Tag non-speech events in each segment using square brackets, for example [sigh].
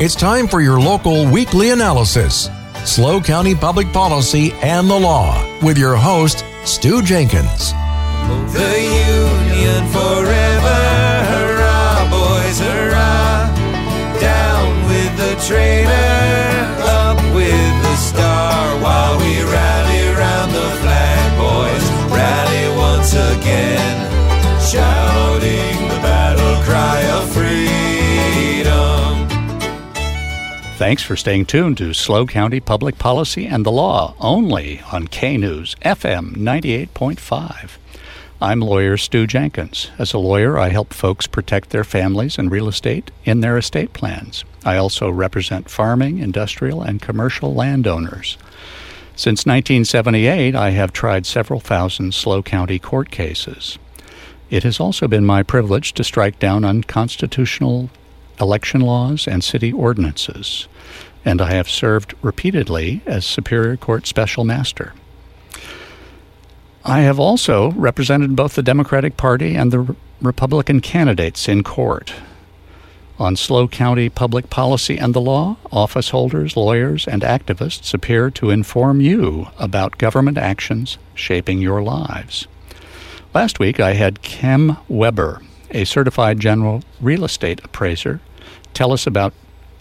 It's time for your local weekly analysis. SLO County Public Policy and the Law with your host, Stew Jenkins. The Union forever, hurrah, boys, hurrah. Down with the traitor, up with the star, while we rally round the flag, boys. Rally once again, shouting Thanks for staying tuned to SLO County Public Policy and the Law, only on K News FM 98.5. I'm lawyer Stew Jenkins. As a lawyer, I help folks protect their families and real estate in their estate plans. I also represent farming, industrial, and commercial landowners. Since 1978, I have tried several thousand SLO County court cases. It has also been my privilege to strike down unconstitutional election laws and city ordinances, and I have served repeatedly as Superior Court Special Master. I have also represented both the Democratic Party and the Republican candidates in court. On SLO County Public Policy and the Law, office holders, lawyers, and activists appear to inform you about government actions shaping your lives. Last week, I had Kem Weber, a certified general real estate appraiser, tell us about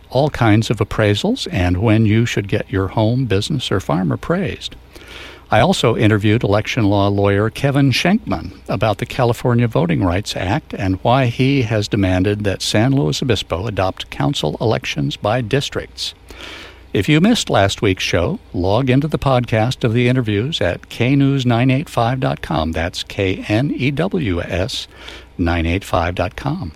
all kinds of appraisals and when you should get your home, business, or farm appraised. I also interviewed election law lawyer Kevin Shenkman about the California Voting Rights Act and why he has demanded that San Luis Obispo adopt council elections by districts. If you missed last week's show, log into the podcast of the interviews at knews985.com. That's K N E W S 985.com.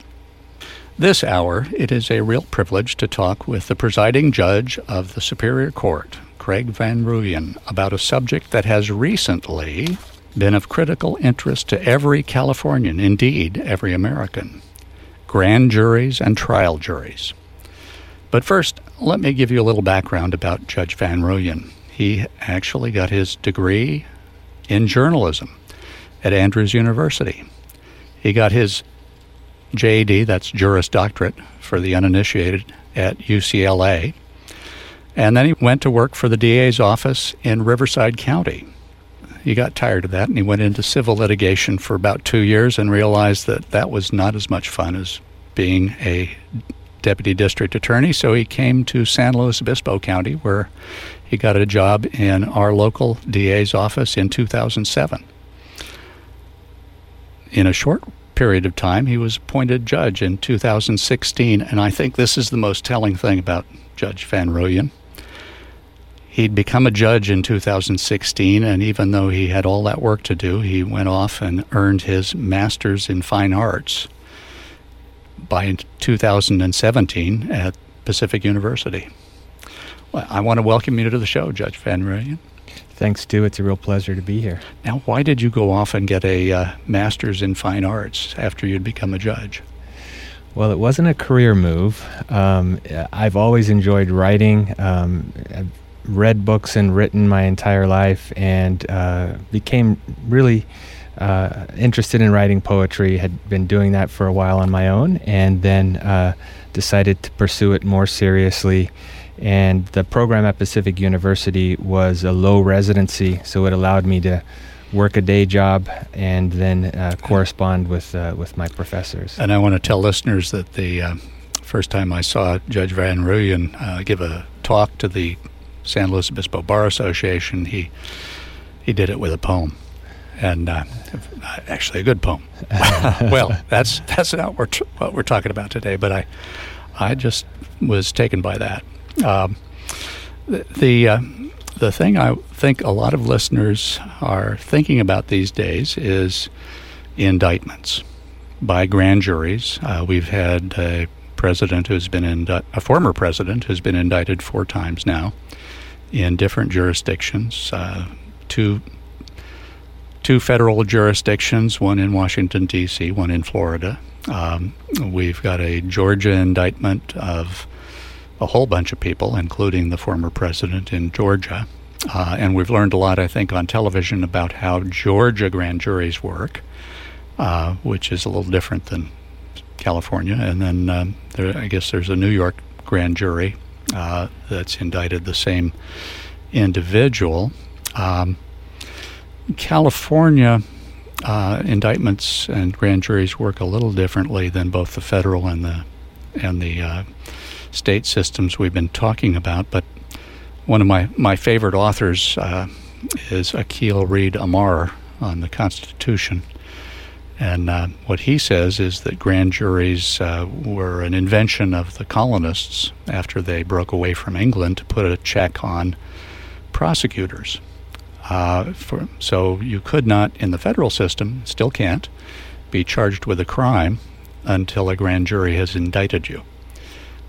This hour, it is a real privilege to talk with the presiding judge of the Superior Court, Craig Van Rooyen, about a subject that has recently been of critical interest to every Californian, indeed, every American grand juries and trial juries. But first, let me give you a little background about Judge Van Rooyen. He actually got his degree in journalism at Andrews University. He got his JD, that's Juris Doctorate for the uninitiated, at UCLA. And then he went to work for the DA's office in Riverside County. He got tired of that and he went into civil litigation for about two years and realized that that was not as much fun as being a deputy district attorney. So he came to San Luis Obispo County where he got a job in our local DA's office in 2007. In a short period of time, he was appointed judge in 2016, and I think this is the most telling thing about Judge Van Rooyen. He'd become a judge in 2016, and even though he had all that work to do, he went off and earned his master's in fine arts by 2017 at Pacific University. Well, I want to welcome you to the show, Judge Van Rooyen. Thanks, Stew. It's a real pleasure to be here. Now, why did you go off and get a uh, master's in fine arts after you'd become a judge? Well, it wasn't a career move. Um, I've always enjoyed writing. Um, I've read books and written my entire life and uh, became really uh, interested in writing poetry. Had been doing that for a while on my own and then uh, decided to pursue it more seriously and the program at Pacific University was a low residency, so it allowed me to work a day job and then uh, correspond with uh, with my professors. And I want to tell listeners that the uh, first time I saw Judge Van Rooyen uh, give a talk to the San Luis Obispo Bar Association, he he did it with a poem. And uh, actually, a good poem. [laughs] well, that's that's not what we're, what we're talking about today. But I, I just was taken by that. Um, the uh, the thing I think a lot of listeners are thinking about these days is indictments by grand juries. Uh, we've had a president who's been indi- a former president who's been indicted four times now in different jurisdictions. Uh, two two federal jurisdictions, one in Washington D.C., one in Florida. Um, we've got a Georgia indictment of a whole bunch of people, including the former president in Georgia. Uh, and we've learned a lot, I think, on television about how Georgia grand juries work, uh, which is a little different than California. And then um, there, I guess there's a New York grand jury uh, that's indicted the same individual. Um, California uh, indictments and grand juries work a little differently than both the federal and the and the uh, state systems we've been talking about. But one of my, my favorite authors uh, is Akhil Reed Amar on the Constitution. And uh, what he says is that grand juries uh, were an invention of the colonists after they broke away from England to put a check on prosecutors. Uh, for, so you could not, in the federal system, still can't, be charged with a crime until a grand jury has indicted you,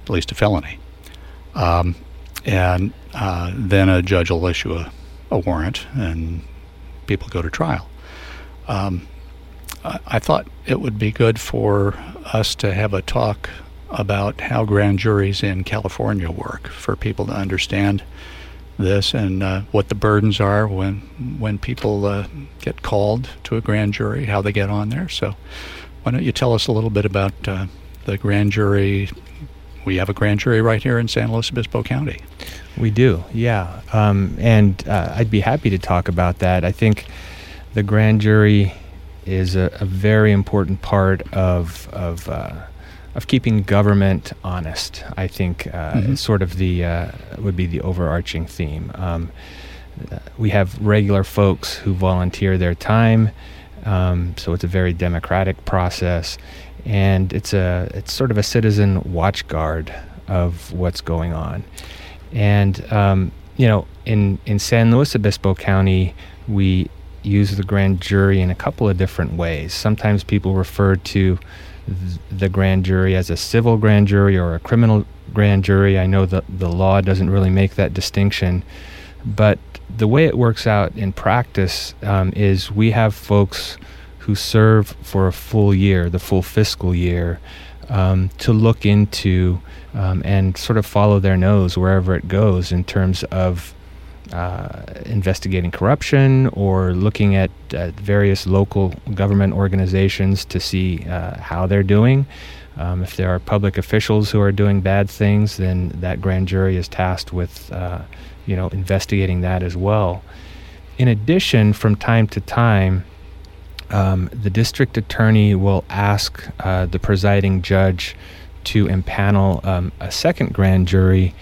at least a felony. Um, and uh, then a judge will issue a, a, warrant and people go to trial. Um, I, I thought it would be good for us to have a talk about how grand juries in California work for people to understand this and uh, what the burdens are when when people uh, get called to a grand jury, how they get on there. So why don't you tell us a little bit about uh, the grand jury? We have a grand jury right here in San Luis Obispo County. We do, yeah. Um, and uh, I'd be happy to talk about that. I think the grand jury is a, a very important part of of uh, of keeping government honest. I think uh, mm-hmm. sort of the uh, would be the overarching theme. Um, we have regular folks who volunteer their time um, so it's a very democratic process, and it's a it's sort of a citizen watchguard of what's going on. And um, you know, in in San Luis Obispo County, we use the grand jury in a couple of different ways. Sometimes people refer to th- the grand jury as a civil grand jury or a criminal grand jury. I know that the law doesn't really make that distinction, but the way it works out in practice um, is we have folks who serve for a full year, the full fiscal year, um, to look into um, and sort of follow their nose wherever it goes in terms of uh, investigating corruption or looking at uh, various local government organizations to see uh, how they're doing. Um, if there are public officials who are doing bad things, then that grand jury is tasked with uh, you know, investigating that as well. In addition, from time to time, um, the district attorney will ask uh, the presiding judge to impanel um, a second grand jury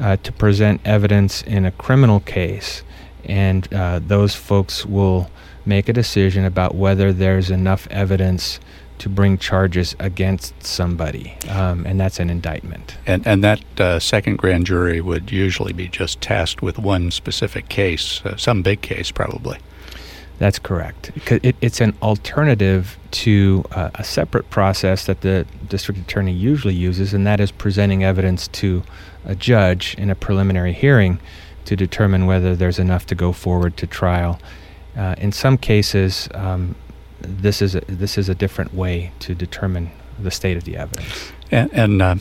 uh, to present evidence in a criminal case. And uh, those folks will make a decision about whether there's enough evidence to bring charges against somebody, um, and that's an indictment. And and that uh, second grand jury would usually be just tasked with one specific case, uh, some big case probably. That's correct. It, it's an alternative to uh, a separate process that the district attorney usually uses, and that is presenting evidence to a judge in a preliminary hearing to determine whether there's enough to go forward to trial. Uh, in some cases, um, this is a, this is a different way to determine the state of the evidence. And, and uh,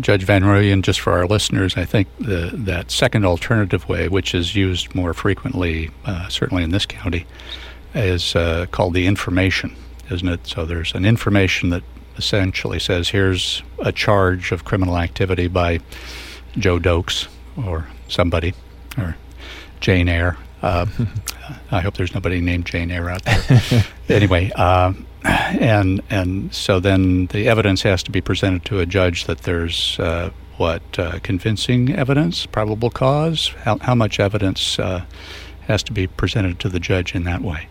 Judge Van Rooyen, just for our listeners, I think the, that second alternative way, which is used more frequently, uh, certainly in this county, is uh, called the information, isn't it? So there's an information that essentially says here's a charge of criminal activity by Joe Dokes or somebody or Jane Eyre. Uh, [laughs] I hope there's nobody named Jane Eyre out there. [laughs] anyway, uh, and and so then the evidence has to be presented to a judge that there's uh, what uh, convincing evidence, probable cause. How how much evidence uh, has to be presented to the judge in that way?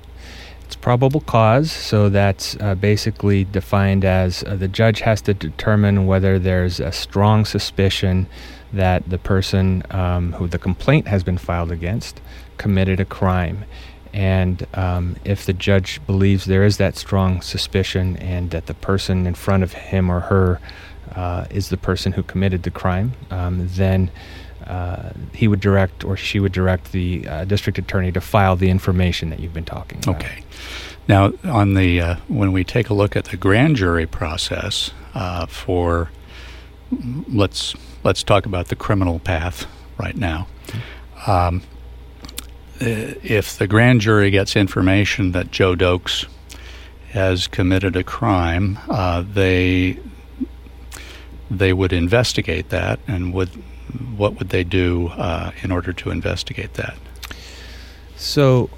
It's probable cause, so that's uh, basically defined as the judge has to determine whether there's a strong suspicion that the person um, who the complaint has been filed against committed a crime. And um, if the judge believes there is that strong suspicion and that the person in front of him or her uh, is the person who committed the crime, um, then uh, he would direct or she would direct the uh, district attorney to file the information that you've been talking about. Okay. Now, on the uh, when we take a look at the grand jury process uh, for let's let's talk about the criminal path right now. Um, uh, if the grand jury gets information that Joe Dokes has committed a crime, uh, they they would investigate that, and would what would they do uh, in order to investigate that? So,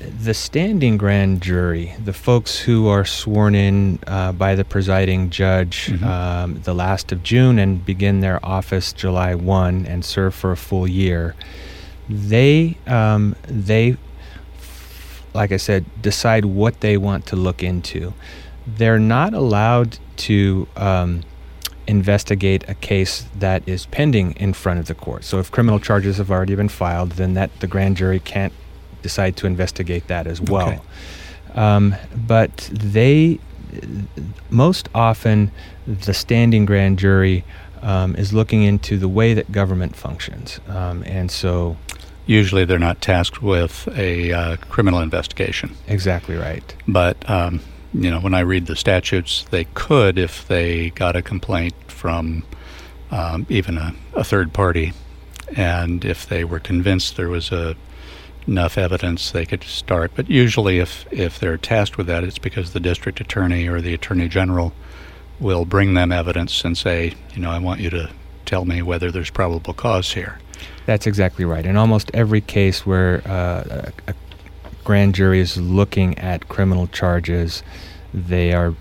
the standing grand jury, the folks who are sworn in uh, by the presiding judge Mhm. um, the last of June and begin their office July 1 and serve for a full year, they, um, they, like I said, decide what they want to look into. They're not allowed to um, investigate a case that is pending in front of the court. So if criminal charges have already been filed, then that the grand jury can't decide to investigate that as well. Okay. Um, but they, most often, the standing grand jury um, is looking into the way that government functions, um, and so Usually, they're not tasked with a uh, criminal investigation. exactly right. But um, you know, when I read the statutes, they could if they got a complaint from um, even a, a third party, and if they were convinced there was a, enough evidence, they could start. But usually, if if they're tasked with that, it's because the district attorney or the attorney general will bring them evidence and say, you know, I want you to tell me whether there's probable cause here. That's exactly right. In almost every case where uh, a, a grand jury is looking at criminal charges, they are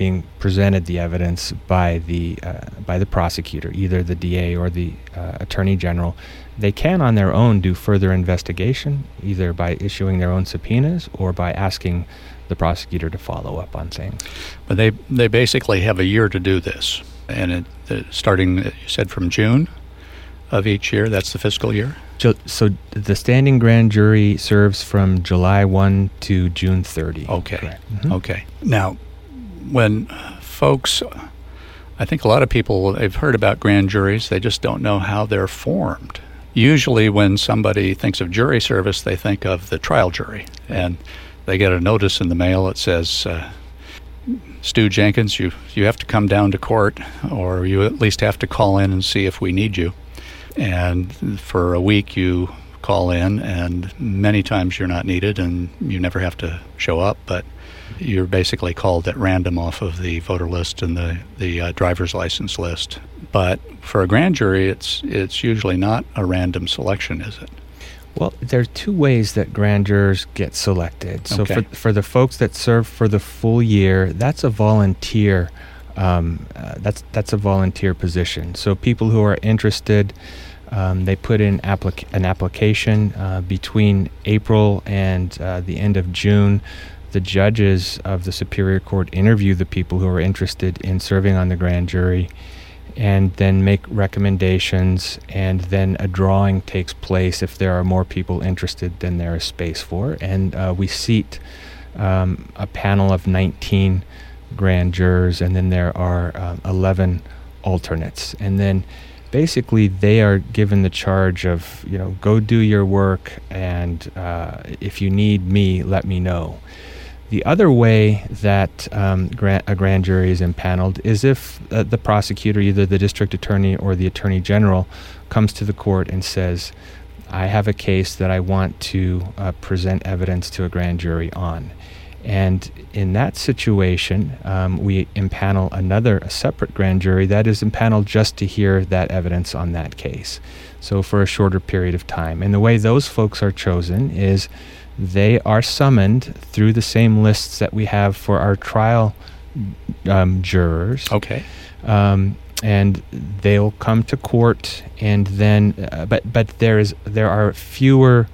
being presented the evidence by the uh, by the prosecutor, either the DA or the uh, attorney general. They can, on their own, do further investigation, either by issuing their own subpoenas or by asking the prosecutor to follow up on things. But they they basically have a year to do this, and it, starting uh, you said from June of each year. That's the fiscal year. Ju- So the standing grand jury serves from July 1 to June 30. Okay. Mhm. Okay. Now, when folks, I think a lot of people they've heard about grand juries. They just don't know how they're formed. Usually, when somebody thinks of jury service, they think of the trial jury, and they get a notice in the mail that says. Uh, Stew Jenkins, you you have to come down to court, or you at least have to call in and see if we need you. And for a week, you call in, and many times you're not needed, and you never have to show up. But you're basically called at random off of the voter list and the the uh, driver's license list. But for a grand jury, it's it's usually not a random selection, is it? Well, there are two ways that grand jurors get selected. So Okay. for, for the folks that serve for the full year, that's a volunteer. Um, uh, that's that's a volunteer position. So people who are interested, um, they put in applic- an application uh, between April and uh, the end of June. The judges of the Superior Court interview the people who are interested in serving on the grand jury and then make recommendations and then a drawing takes place if there are more people interested than there is space for. And uh, we seat um, a panel of 19 grand jurors and then there are um, 11 alternates. And then basically they are given the charge of you know go do your work and uh, if you need me let me know the other way that um, gra- a grand jury is impaneled is if uh, the prosecutor, either the district attorney or the attorney general, comes to the court and says, I have a case that I want to uh, present evidence to a grand jury on. And in that situation, um, we impanel another, a separate grand jury that is impaneled just to hear that evidence on that case. So for a shorter period of time. And the way those folks are chosen is they are summoned through the same lists that we have for our trial um, jurors. Okay. Um, and they'll come to court, and then, uh, but but there is there are fewer.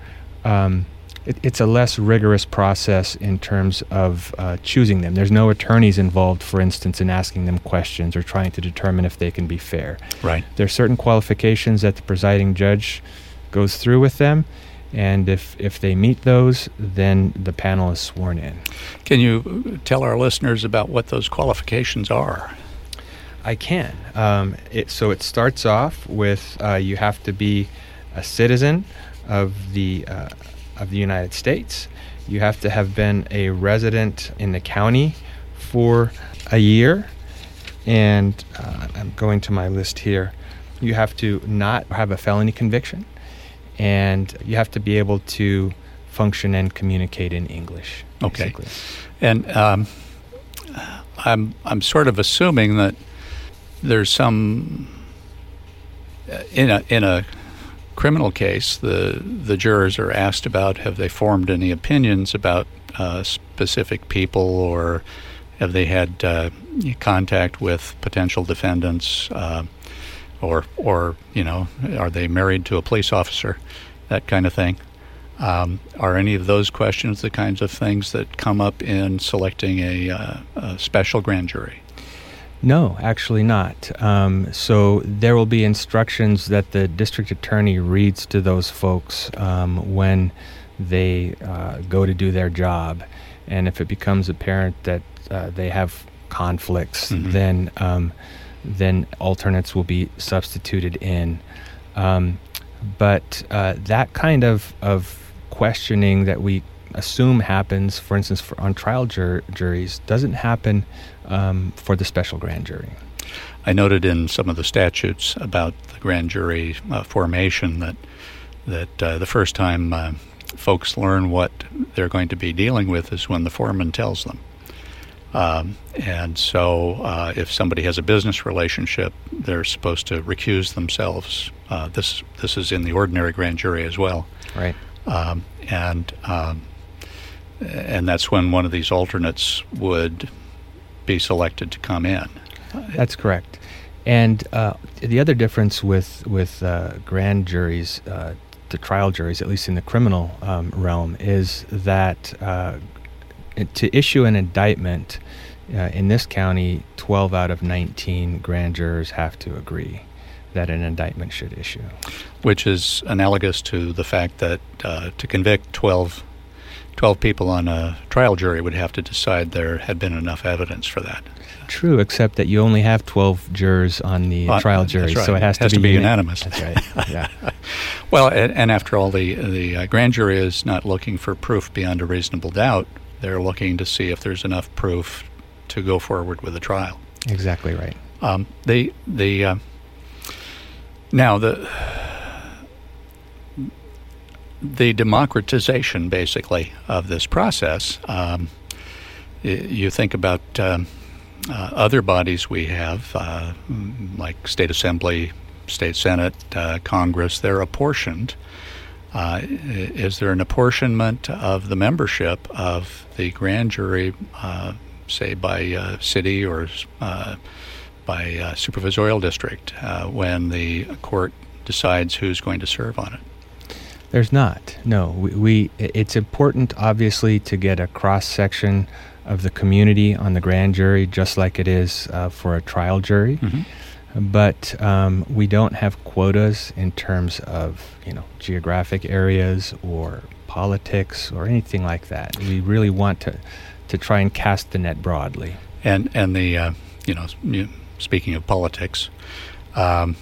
Um, it, it's a less rigorous process in terms of uh, choosing them. There's no attorneys involved, for instance, in asking them questions or trying to determine if they can be fair. Right. There are certain qualifications that the presiding judge goes through with them, and if if they meet those, then the panel is sworn in. Can you tell our listeners about what those qualifications are? I can. Um, it, so it starts off with uh, you have to be a citizen of the uh, of the United States. You have to have been a resident in the county for a year, and uh, I'm going to my list here. You have to not have a felony conviction, and you have to be able to function and communicate in English. Okay. And um, I'm I'm sort of assuming that there's some uh, in a in a criminal case, the the jurors are asked about have they formed any opinions about uh, specific people or have they had uh, contact with potential defendants uh, or or you know are they married to a police officer that kind of thing um, are any of those questions the kinds of things that come up in selecting a, uh, a special grand jury no, actually not. Um, so there will be instructions that the district attorney reads to those folks um, when they uh, go to do their job. And if it becomes apparent that uh, they have conflicts, mm-hmm. then um, then alternates will be substituted in. Um, but uh, that kind of, of questioning that we assume happens, for instance, for, on trial jur- juries, doesn't happen um, for the special grand jury. I noted in some of the statutes about the grand jury uh, formation that that uh, the first time uh, folks learn what they're going to be dealing with is when the foreman tells them. Um, and so, uh, if somebody has a business relationship, they're supposed to recuse themselves. Uh, this this is in the ordinary grand jury as well. Right. Um, and um, and that's when one of these alternates would be selected to come in. That's correct. And uh, the other difference with with uh, grand juries, uh, the trial juries, at least in the criminal um, realm, is that uh, to issue an indictment uh, in this county, 12 out of 19 grand jurors have to agree that an indictment should issue. Which is analogous to the fact that uh, to convict 12 12 people on a trial jury would have to decide there had been enough evidence for that. True, except that you only have 12 jurors on the uh, trial jury, right. so it has, it has to, be, be unanimous. That's right. Yeah. [laughs] well, and, and, after all, the the uh, grand jury is not looking for proof beyond a reasonable doubt. They're looking to see if there's enough proof to go forward with a trial. Exactly right. Um, the the uh, now the the democratization, basically, of this process. Um, you think about um, uh, other bodies we have, uh, like state assembly, state senate, uh, Congress. They're apportioned. Uh, is there an apportionment of the membership of the grand jury, uh, say by uh, city or by supervisorial district, when the court decides who's going to serve on it? There's not. No, we, we, it's important obviously to get a cross section of the community on the grand jury, just like it is uh, for a trial jury. Mm-hmm. But um, we don't have quotas in terms of you know geographic areas or politics or anything like that. We really want to to try and cast the net broadly. And and the uh, you know speaking of politics, um,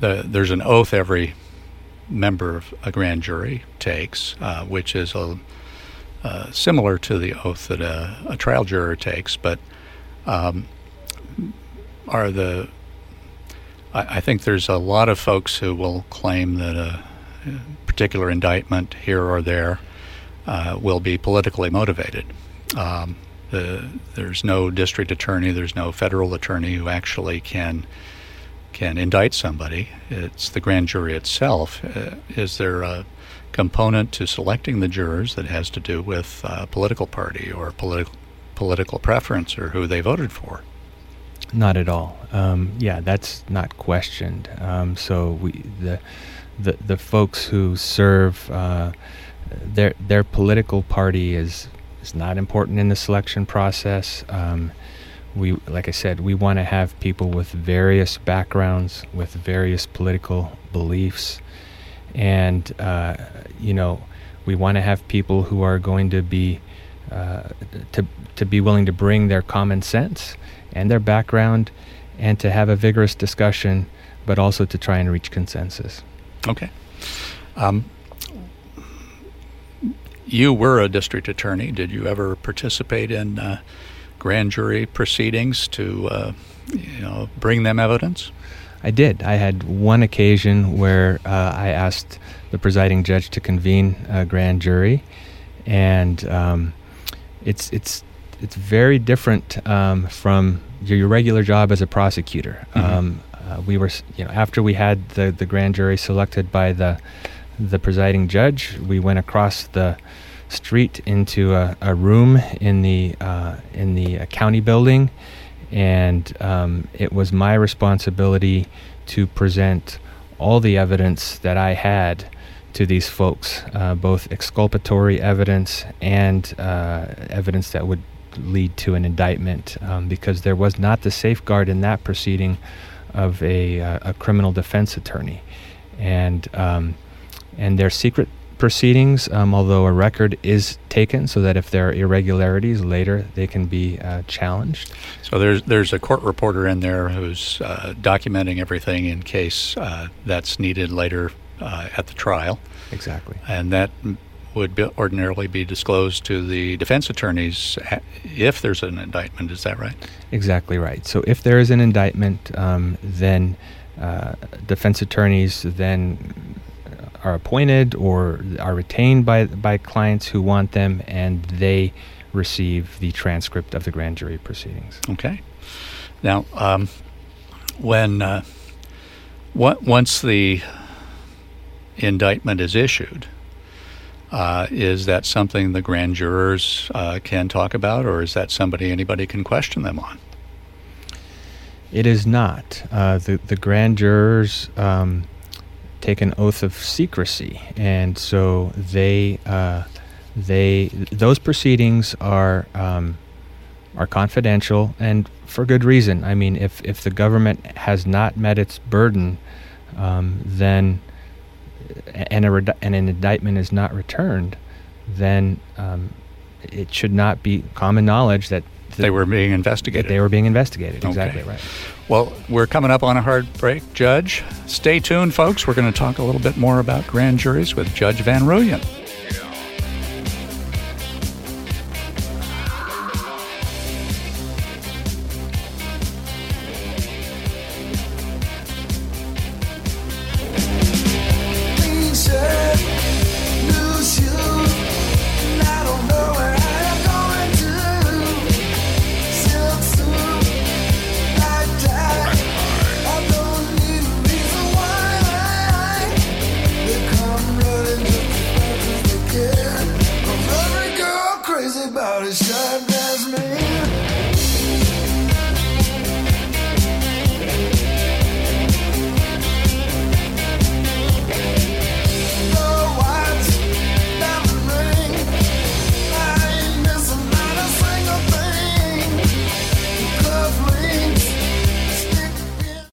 the, there's an oath every member of a grand jury takes, uh, which is a, uh, similar to the oath that a, a trial juror takes, but um, are the I, I, think there's a lot of folks who will claim that a particular indictment here or there uh, will be politically motivated. Um, the, there's no district attorney, there's no federal attorney who actually can can indict somebody. It's the grand jury itself. Uh, is there a component to selecting the jurors that has to do with uh, political party or political political preference or who they voted for? Not at all. Um, yeah, that's not questioned. Um, so we the the the folks who serve uh, their their political party is is not important in the selection process. Um, we like I said, we want to have people with various backgrounds, with various political beliefs, and uh, you know, we want to have people who are going to be uh, to to be willing to bring their common sense and their background, and to have a vigorous discussion, but also to try and reach consensus. Okay. Um, you were a district attorney. Did you ever participate in uh, grand jury proceedings to, uh, you know, bring them evidence? I did. I had one occasion where uh, I asked the presiding judge to convene a grand jury, and um, it's it's it's very different um, from your, your regular job as a prosecutor. Mhm. Um, uh, we were, you know, after we had the, the grand jury selected by the the presiding judge, we went across the street into a, a room in the uh, in the uh, county building, and um, it was my responsibility to present all the evidence that I had to these folks, uh, both exculpatory evidence and uh, evidence that would lead to an indictment, um, because there was not the safeguard in that proceeding of a, uh, a criminal defense attorney, and um, and their secret proceedings, um, although a record is taken so that if there are irregularities later, they can be uh, challenged. So there's there's a court reporter in there who's uh, documenting everything in case uh, that's needed later uh, at the trial, Exactly. and that would be ordinarily be disclosed to the defense attorneys if there's an indictment. Is that right? Exactly right. So if there is an indictment, um, then uh, defense attorneys then are appointed or are retained by by clients who want them, and they receive the transcript of the grand jury proceedings. Okay. Now, um, when uh, what, once the indictment is issued, uh, is that something the grand jurors uh, can talk about, or is that somebody anybody can question them on? It is not. Uh, the the grand jurors um, take an oath of secrecy, and so they uh, they those proceedings are um, are confidential, and for good reason. I mean, if if the government has not met its burden, um, then and a and an indictment is not returned, then um, it should not be common knowledge that the- They were being that investigated. they were being investigated. Okay. Exactly right. Well, we're coming up on a hard break, Judge. Stay tuned, folks. We're going to talk a little bit more about grand juries with Judge Van Rooyen.